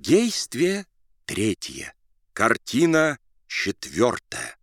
Действие третье. Картина четвертая.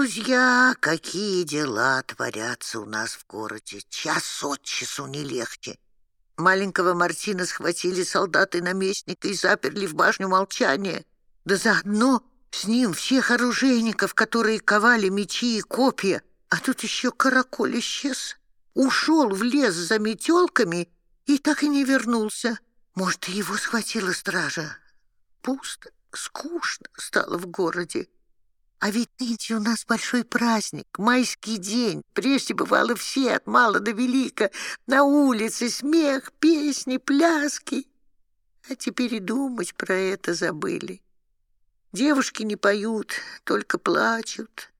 Друзья, какие дела творятся у нас в городе. Час от часу не легче. Маленького Мартина схватили солдаты наместника и заперли в башню молчания. Да заодно с ним всех оружейников, которые ковали мечи и копья. А тут еще караколь исчез. Ушел в лес за метелками и так и не вернулся. Может, его схватила стража. Пусто, скучно стало в городе. А ведь нынче у нас большой праздник, майский день. Прежде бывало все, от мала до велика, на улице смех, песни, пляски. А теперь и думать про это забыли. Девушки не поют, только плачут.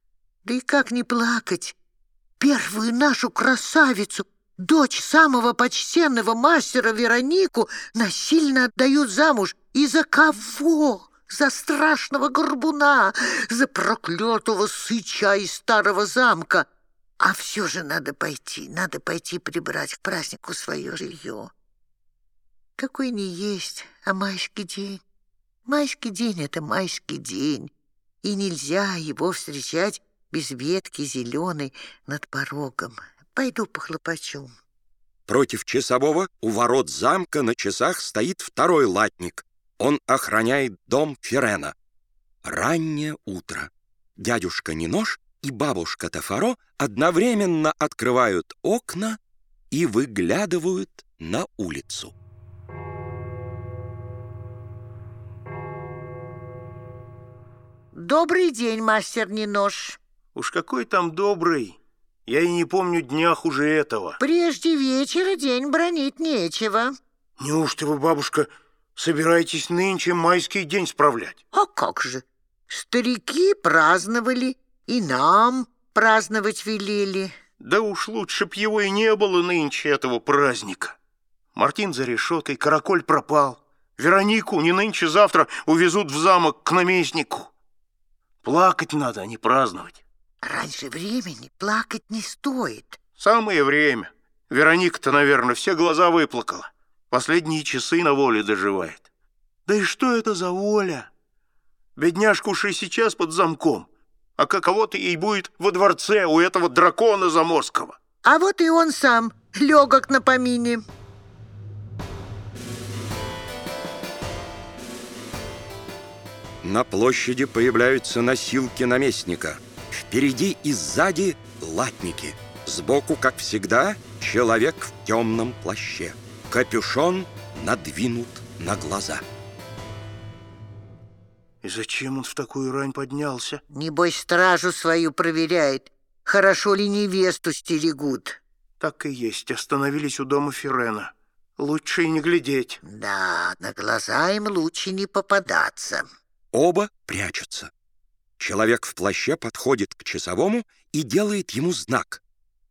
Да и как не плакать? Первую нашу красавицу, дочь самого почтенного мастера Веронику, насильно отдают замуж. И за кого? За страшного горбуна, за проклятого сыча из старого замка. А все же надо пойти, надо пойти прибрать к празднику свое жилье. Какой не есть, а майский день. Майский день — это майский день, и нельзя его встречать без ветки зеленой над порогом. Пойду похлопочу. Против часового у ворот замка на часах стоит второй латник. Он охраняет дом Ферена. Раннее утро. Дядюшка Нинош и бабушка Тафаро одновременно открывают окна и выглядывают на улицу. Добрый день, мастер Нинош. Уж какой там добрый. Я и не помню дня хуже этого. Прежде вечера день бронить нечего. Неужто вы, бабушка, собираетесь нынче майский день справлять? А как же? Старики праздновали, и нам праздновать велели. Да уж лучше б его и не было нынче этого праздника. Мартин за решеткой, караколь пропал. Веронику не нынче-завтра увезут в замок к наместнику. Плакать надо, а не праздновать. Раньше времени плакать не стоит. Самое время. Вероника-то, наверное, все глаза выплакала. Последние часы на воле доживает. Да и что это за воля? Бедняжка уж и сейчас под замком. А каково-то ей будет во дворце у этого дракона заморского. А вот и он сам, легок на помине. На площади появляются носилки наместника. Впереди и сзади латники. Сбоку, как всегда, человек в темном плаще. Капюшон надвинут на глаза. И зачем он в такую рань поднялся? Небось, стражу свою проверяет, хорошо ли невесту стерегут. Так и есть, остановились у дома Фирена. Лучше и не глядеть. Да, на глаза им лучше не попадаться. Оба прячутся. Человек в плаще подходит к часовому и делает ему знак.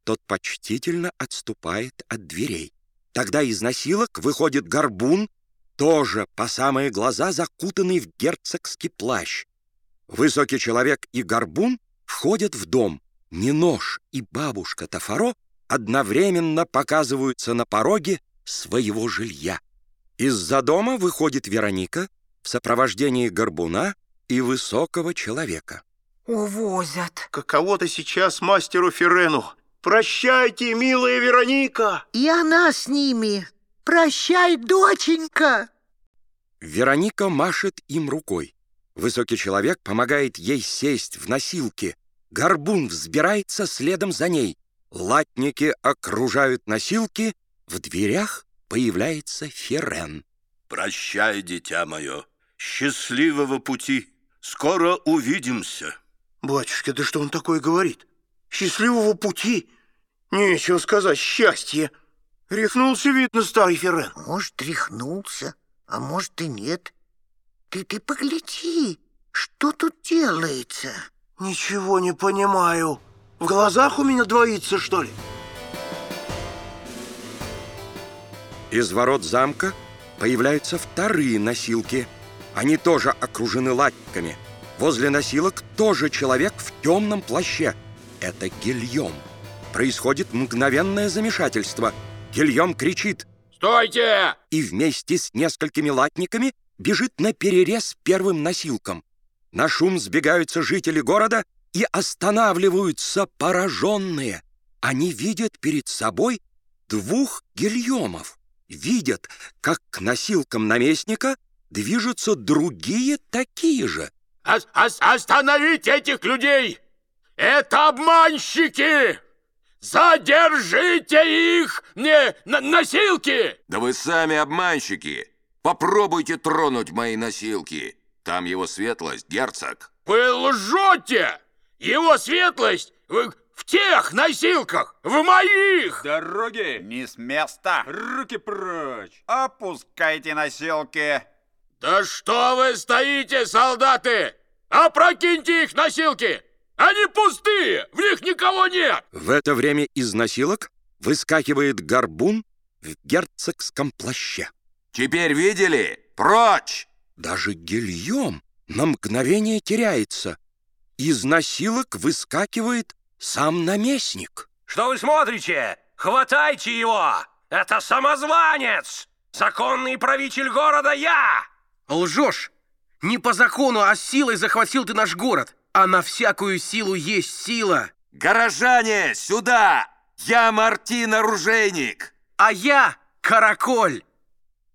Тот почтительно отступает от дверей. Тогда из носилок выходит горбун, тоже по самые глаза закутанный в герцогский плащ. Высокий человек и горбун входят в дом. Ненож и бабушка Тафаро одновременно показываются на пороге своего жилья. Из-за дома выходит Вероника в сопровождении горбуна и высокого человека. Увозят. Каково-то сейчас мастеру Фирену. Прощайте, милая Вероника! И она с ними. Прощай, доченька. Вероника машет им рукой. Высокий человек помогает ей сесть в носилки. Горбун взбирается следом за ней. Латники окружают носилки. В дверях появляется Ферен. Прощай, дитя мое. Счастливого пути. Скоро увидимся. Батюшка, да что он такое говорит? Счастливого пути? Нечего сказать, счастье. Рехнулся, видно, старый Ферен. Может, рехнулся, а может и нет. Ты, ты погляди, что тут делается. Ничего не понимаю. В глазах у меня двоится, что ли? Из ворот замка появляются вторые носилки. Они тоже окружены латниками. Возле носилок тоже человек в темном плаще. Это Гильем. Происходит мгновенное замешательство. Гильем кричит «Стойте!» и вместе с несколькими латниками бежит на перерез первым носилкам. На шум сбегаются жители города и останавливаются пораженные. Они видят перед собой двух гильомов. Видят, как к носилкам наместника движутся другие такие же. Ос- ос- Остановите этих людей! Это обманщики! Задержите их! Не, на- носилки! Да вы сами обманщики! Попробуйте тронуть мои носилки. Там его светлость, герцог. Вы лжете! Его светлость в, в тех носилках, в моих! Дороги не с места. Руки прочь. Опускайте носилки. Да что вы стоите, солдаты? Опрокиньте их носилки! Они пустые, в них никого нет! В это время из носилок выскакивает горбун в герцогском плаще. Теперь видели? Прочь! Даже Гильем на мгновение теряется. Из носилок выскакивает сам наместник. Что вы смотрите? Хватайте его! Это самозванец! Законный правитель города я! Лжешь! Не по закону, а силой захватил ты наш город. А на всякую силу есть сила. Горожане, сюда! Я Мартин Оружейник! А я Караколь.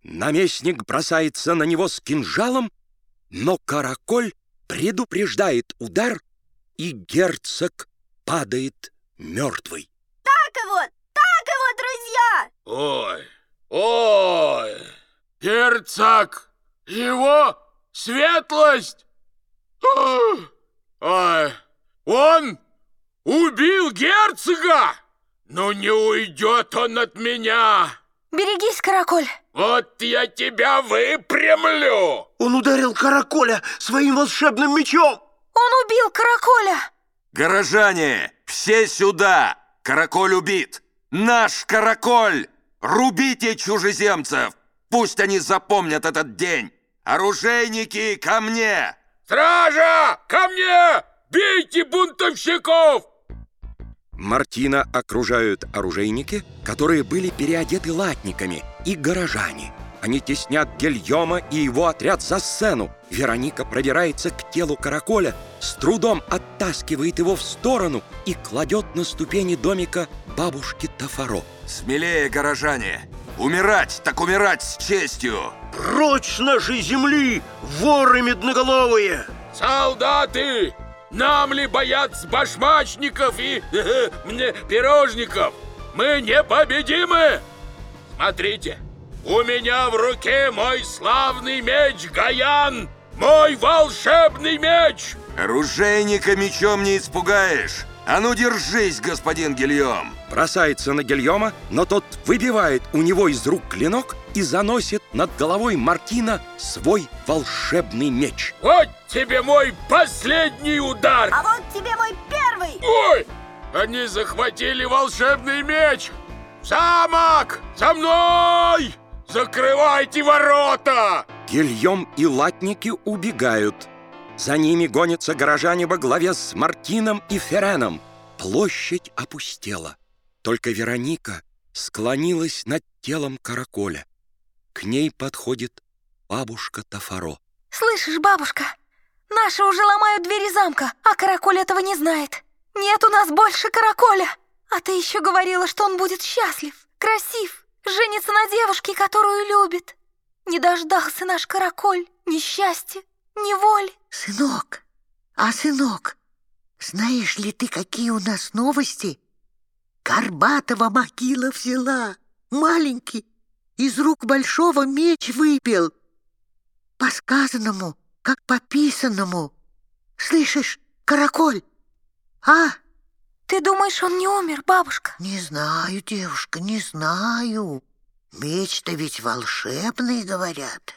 Наместник бросается на него с кинжалом, но караколь предупреждает удар, и герцог падает мертвый. Так вот, так вот, друзья! Ой, ой, герцог, его светлость! Ах, Ой, он убил герцога! Ну не уйдет он от меня! Берегись, Караколь! Вот я тебя выпрямлю! Он ударил Караколя своим волшебным мечом. Он убил Караколя! Горожане, все сюда! Караколь убит! Наш Караколь! Рубите чужеземцев! Пусть они запомнят этот день! Оружейники, ко мне! Стража, ко мне! Бейте бунтовщиков! Мартина окружают оружейники, которые были переодеты латниками, и горожане. Они теснят Гильома и его отряд за сцену. Вероника пробирается к телу караколя, с трудом оттаскивает его в сторону и кладет на ступени домика бабушки Тафаро. Смелее, горожане! Умирать, так умирать с честью! Прочь с нашей земли, воры медноголовые! Солдаты! Нам ли бояться башмачников и мне пирожников? Мы непобедимы! Смотрите, у меня в руке мой славный меч Гаян! Мой волшебный меч! Оружейника мечом не испугаешь. А ну держись, господин Гильем. Бросается на Гильома, но тот выбивает у него из рук клинок и заносит над головой Мартина свой волшебный меч. Вот тебе мой последний удар! А вот тебе мой первый! Ой! Они захватили волшебный меч! Замок! За мной! Закрывайте ворота! Гильем и латники убегают. За ними гонятся горожане во главе с Мартином и Ференом. Площадь опустела. Только Вероника склонилась над телом караколя. К ней подходит бабушка Тафаро. Слышишь, бабушка, наши уже ломают двери замка, а караколь этого не знает. Нет у нас больше караколя. А ты еще говорила, что он будет счастлив, красив, женится на девушке, которую любит. Не дождался наш караколь ни счастья, ни воли. Сынок, а сынок, знаешь ли ты, какие у нас новости? Горбатова могила взяла, маленький, из рук большого меч выпил. По сказанному, как по писанному. Слышишь, караколь? А? Ты думаешь, он не умер, бабушка? Не знаю, девушка, не знаю. Меч-то ведь волшебный, говорят.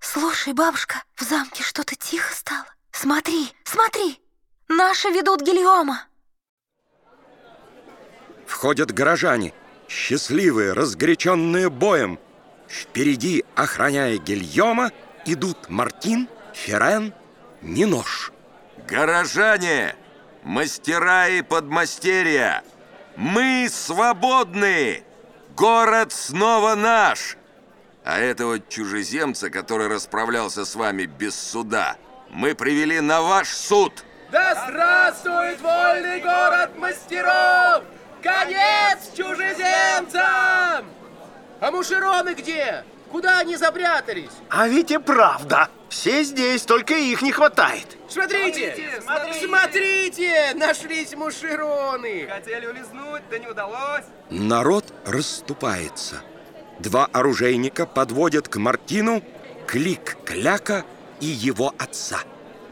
Слушай, бабушка, в замке что-то тихо стало. Смотри, смотри, наши ведут Гильома. Входят горожане, счастливые, разгоряченные боем. Впереди, охраняя Гильома, идут Мартин, Ферен, Нинош. Горожане, мастера и подмастерья, мы свободны! Город снова наш! А этого чужеземца, который расправлялся с вами без суда, мы привели на ваш суд. Да здравствует вольный город мастеров! Конец чужеземцам! А мушероны где? Куда они запрятались? А ведь и правда, все здесь, только их не хватает. Смотрите! Смотрите! Смотрите! Нашлись мушероны! Хотели улизнуть, да не удалось. Народ расступается. Два оружейника подводят к Мартину клик Кляка и его отца.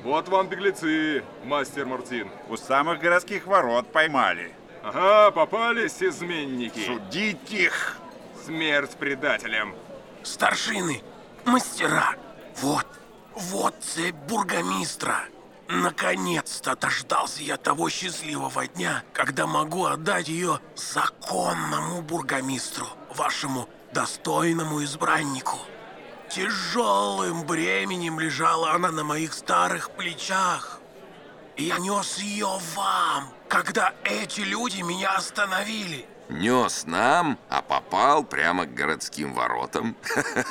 Вот вам беглецы, мастер Мартин. У самых городских ворот поймали. Ага, попались изменники. Судить их! Смерть предателям. Старшины, мастера, вот, вот цепь бургомистра. Наконец-то дождался я того счастливого дня, когда могу отдать ее законному бургомистру, вашему достойному избраннику. Тяжелым бременем лежала она на моих старых плечах. И я нес ее вам, когда эти люди меня остановили. Нес нам, а попал прямо к городским воротам.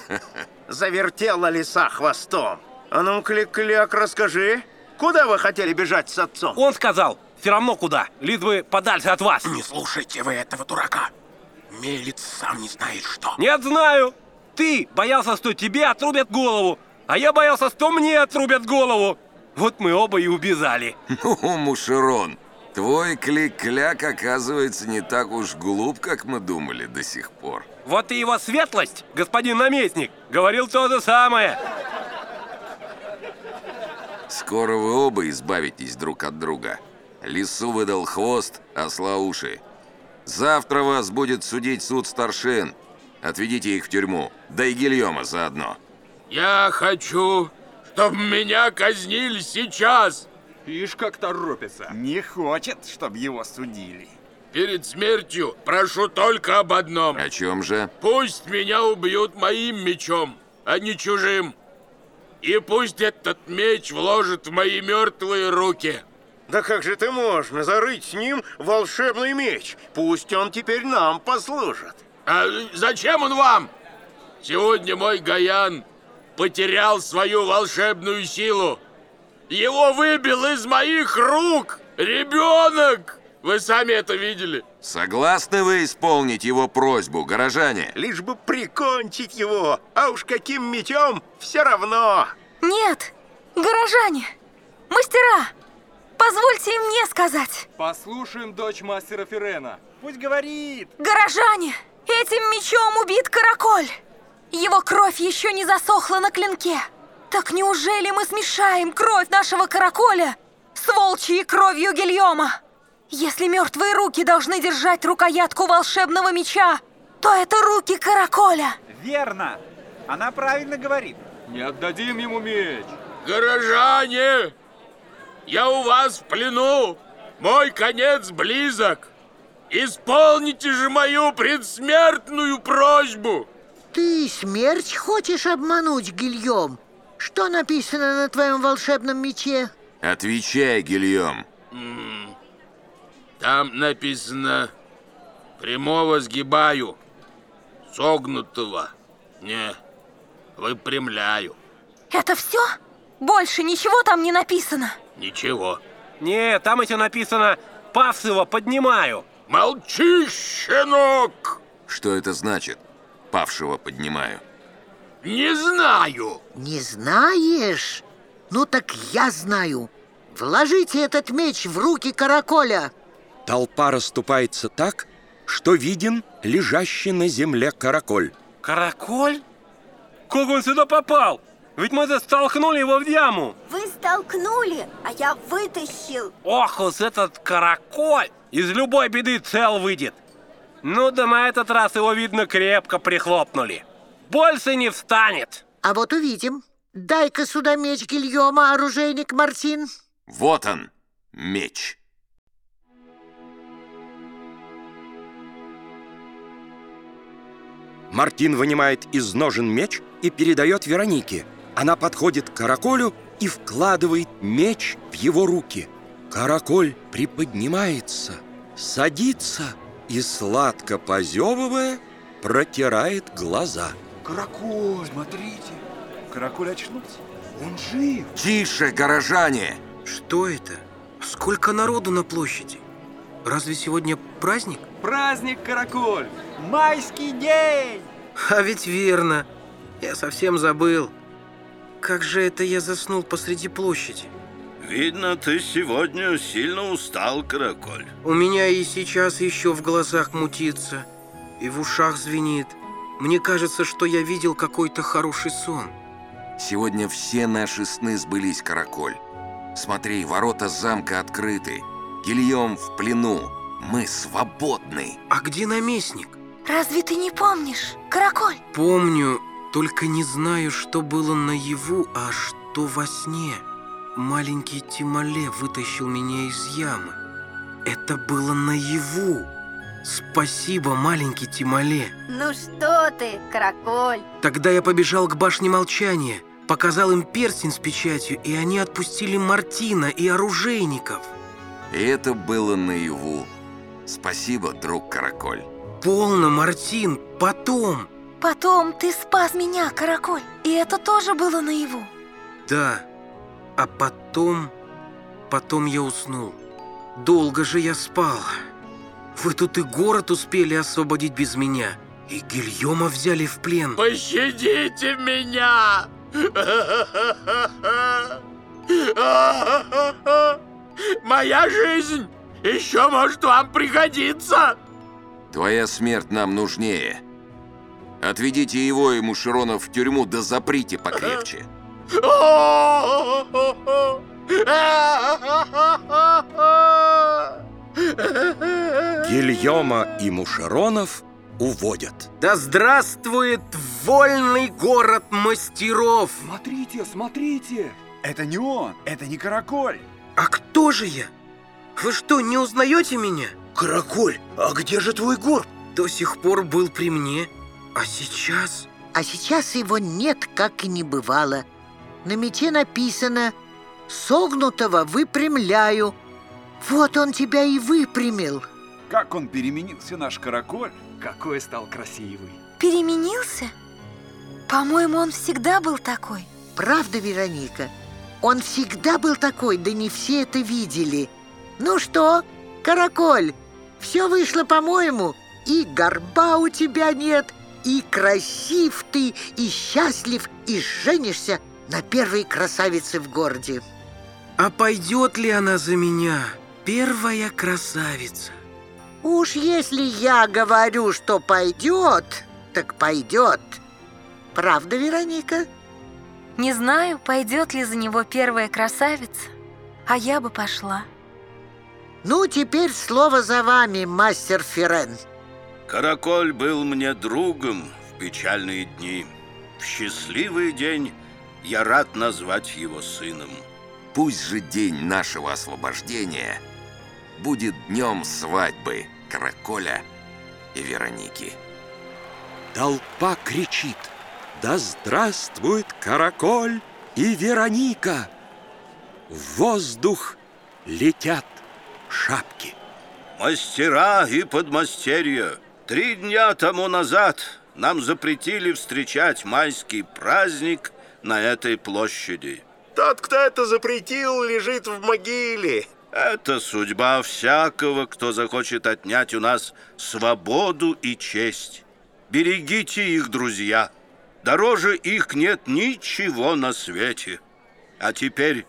Завертела лиса хвостом. А ну, клик-кляк, расскажи, куда вы хотели бежать с отцом? Он сказал, все равно куда, лишь бы подальше от вас. Не слушайте вы этого дурака. Мелец сам не знает что. Нет, знаю. Ты боялся, что тебе отрубят голову, а я боялся, что мне отрубят голову. Вот мы оба и убежали. Ну, Мушерон, твой клик-кляк оказывается не так уж глуп, как мы думали до сих пор. Вот и его светлость, господин наместник, говорил то же самое. Скоро вы оба избавитесь друг от друга. Лису выдал хвост, осла уши. Завтра вас будет судить суд старшин. Отведите их в тюрьму, да и Гильома заодно. Я хочу, чтобы меня казнили сейчас. Ишь, как торопится. Не хочет, чтобы его судили. Перед смертью прошу только об одном. О чем же? Пусть меня убьют моим мечом, а не чужим. И пусть этот меч вложит в мои мертвые руки. Да как же ты можно зарыть с ним волшебный меч? Пусть он теперь нам послужит. А зачем он вам? Сегодня мой Гаян потерял свою волшебную силу. Его выбил из моих рук ребенок. Вы сами это видели. Согласны вы исполнить его просьбу, горожане? Лишь бы прикончить его, а уж каким мечом, все равно. Нет, горожане, мастера, позвольте и мне сказать. Послушаем дочь мастера Ферена. Пусть говорит. Горожане, этим мечом убит караколь. Его кровь еще не засохла на клинке. Так неужели мы смешаем кровь нашего караколя с волчьей кровью Гильома? Если мертвые руки должны держать рукоятку волшебного меча, то это руки караколя. Верно. Она правильно говорит. Не отдадим ему меч. Горожане, я у вас в плену. Мой конец близок. Исполните же мою предсмертную просьбу. Ты смерть хочешь обмануть, Гильем? Что написано на твоем волшебном мече? Отвечай, Гильем. Там написано «Прямого сгибаю, согнутого не выпрямляю». Это все? Больше ничего там не написано? Ничего. Не, там еще написано «Павсова поднимаю». Молчи, щенок! Что это значит? Павшего поднимаю. Не знаю. Не знаешь? Ну так я знаю. Вложите этот меч в руки караколя. Толпа расступается так, что виден лежащий на земле караколь. Караколь? Как он сюда попал? Ведь мы застолкнули его в яму. Вы столкнули, а я вытащил. Ох, уж этот караколь из любой беды цел выйдет. Ну да на этот раз его, видно, крепко прихлопнули. Больше не встанет. А вот увидим. Дай-ка сюда меч Гильома, оружейник Мартин. Вот он, меч. Мартин вынимает из ножен меч и передает Веронике. Она подходит к караколю и вкладывает меч в его руки. Караколь приподнимается, садится и, сладко позевывая, протирает глаза. Караколь, смотрите. Караколь очнулся. Он жив. Тише, горожане! Что это? Сколько народу на площади? Разве сегодня праздник? Праздник, Караколь. Майский день! А ведь верно. Я совсем забыл. Как же это я заснул посреди площади? Видно, ты сегодня сильно устал, Караколь. У меня и сейчас еще в глазах мутится, и в ушах звенит. Мне кажется, что я видел какой-то хороший сон. Сегодня все наши сны сбылись, Караколь. Смотри, ворота замка открыты. Гильем в плену. Мы свободны. А где наместник? Разве ты не помнишь, караколь? Помню, только не знаю, что было наяву, а что во сне. Маленький Тимале вытащил меня из ямы. Это было наяву. Спасибо, маленький Тимале. Ну что ты, Караколь? Тогда я побежал к башне молчания, показал им перстень с печатью, и они отпустили Мартина и оружейников. И это было наяву. Спасибо, друг Караколь. Полно, Мартин, потом. Потом ты спас меня, караколь. И это тоже было наяву. Да, а потом... Потом я уснул. Долго же я спал. Вы тут и город успели освободить без меня. И Гильома взяли в плен. Пощадите меня! Моя жизнь еще может вам пригодиться! Твоя смерть нам нужнее. Отведите его и Мушеронов в тюрьму, да заприте покрепче. Гильома и Мушеронов уводят. Да здравствует вольный город мастеров! Смотрите, смотрите. Это не он, это не Караколь. А кто же я? Вы что, не узнаете меня? Караколь, а где же твой горб? До сих пор был при мне, а сейчас... А сейчас его нет, как и не бывало. На мече написано «Согнутого выпрямляю». Вот он тебя и выпрямил. Как он переменился, наш Караколь. Какой стал красивый. Переменился? По-моему, он всегда был такой. Правда, Вероника? Он всегда был такой, да не все это видели. Ну что, Караколь, все вышло по-моему. И горба у тебя нет, и красив ты, и счастлив, и женишься на первой красавице в городе. А пойдет ли она за меня, первая красавица? Уж если я говорю, что пойдет, так пойдет. Правда, Вероника? Не знаю, пойдет ли за него первая красавица, а я бы пошла. Ну, теперь слово за вами, мастер Ферен. Караколь был мне другом в печальные дни. В счастливый день я рад назвать его сыном. Пусть же день нашего освобождения будет днем свадьбы Караколя и Вероники. Толпа кричит «Да здравствует Караколь и Вероника!» В воздух летят шапки. Мастера и подмастерья, три дня тому назад нам запретили встречать майский праздник на этой площади. Тот, кто это запретил, лежит в могиле. Это судьба всякого, кто захочет отнять у нас свободу и честь. Берегите их, друзья. Дороже их нет ничего на свете. А теперь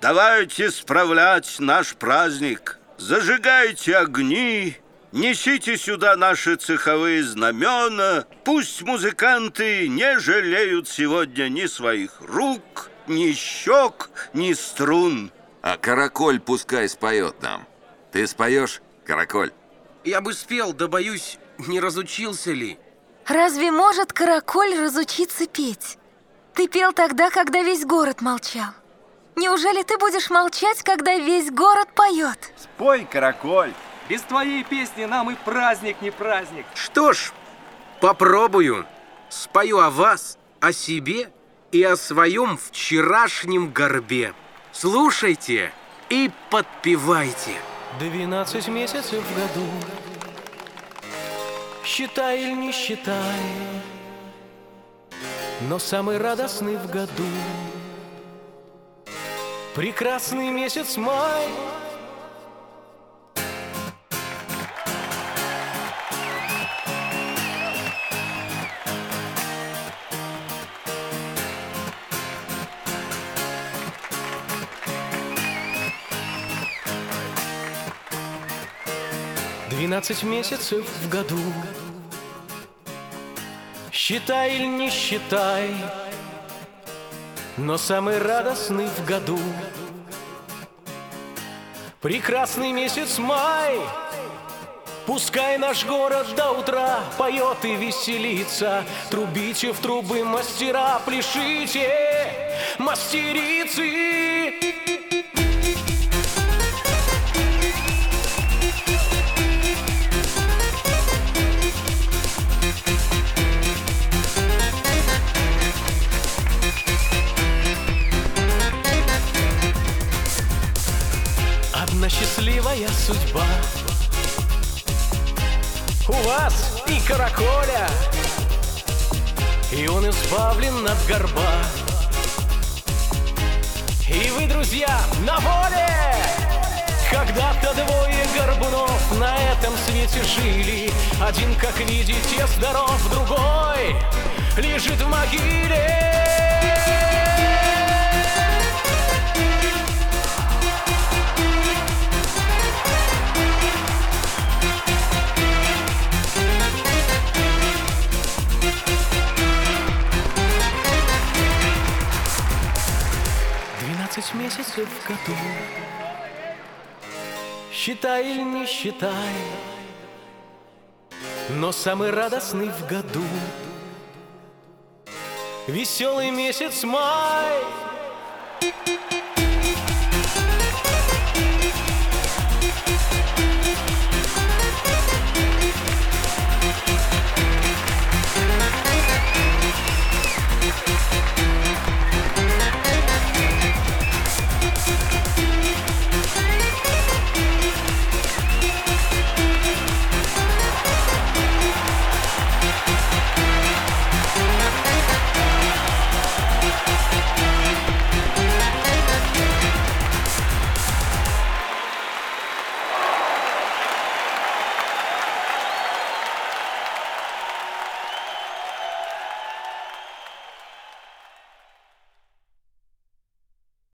давайте справлять наш праздник. Зажигайте огни, несите сюда наши цеховые знамена. Пусть музыканты не жалеют сегодня ни своих рук, ни щек, ни струн. А Караколь пускай споет нам. Ты споешь, Караколь? Я бы спел, да боюсь, не разучился ли. Разве может караколь разучиться петь? Ты пел тогда, когда весь город молчал. Неужели ты будешь молчать, когда весь город поет? Спой, Караколь. Без твоей песни нам и праздник не праздник. Что ж, попробую. Спою о вас, о себе и о своем вчерашнем горбе. Слушайте и подпевайте. 12 месяцев в году Считай или не считай Но самый радостный в году Прекрасный месяц май Двенадцать месяцев в году. Считай или не считай Но самый радостный в году. Прекрасный месяц май Пускай наш город до утра поет и веселится. Трубите в трубы мастера, пляшите, мастерицы судьба. У вас и караколя И он избавлен от горба. И вы, друзья, на воле! Когда-то двое горбунов на этом свете жили. Один, как видите, здоров, другой лежит в могиле месяцев в году. Считай или не считай Но самый радостный в году. Веселый месяц май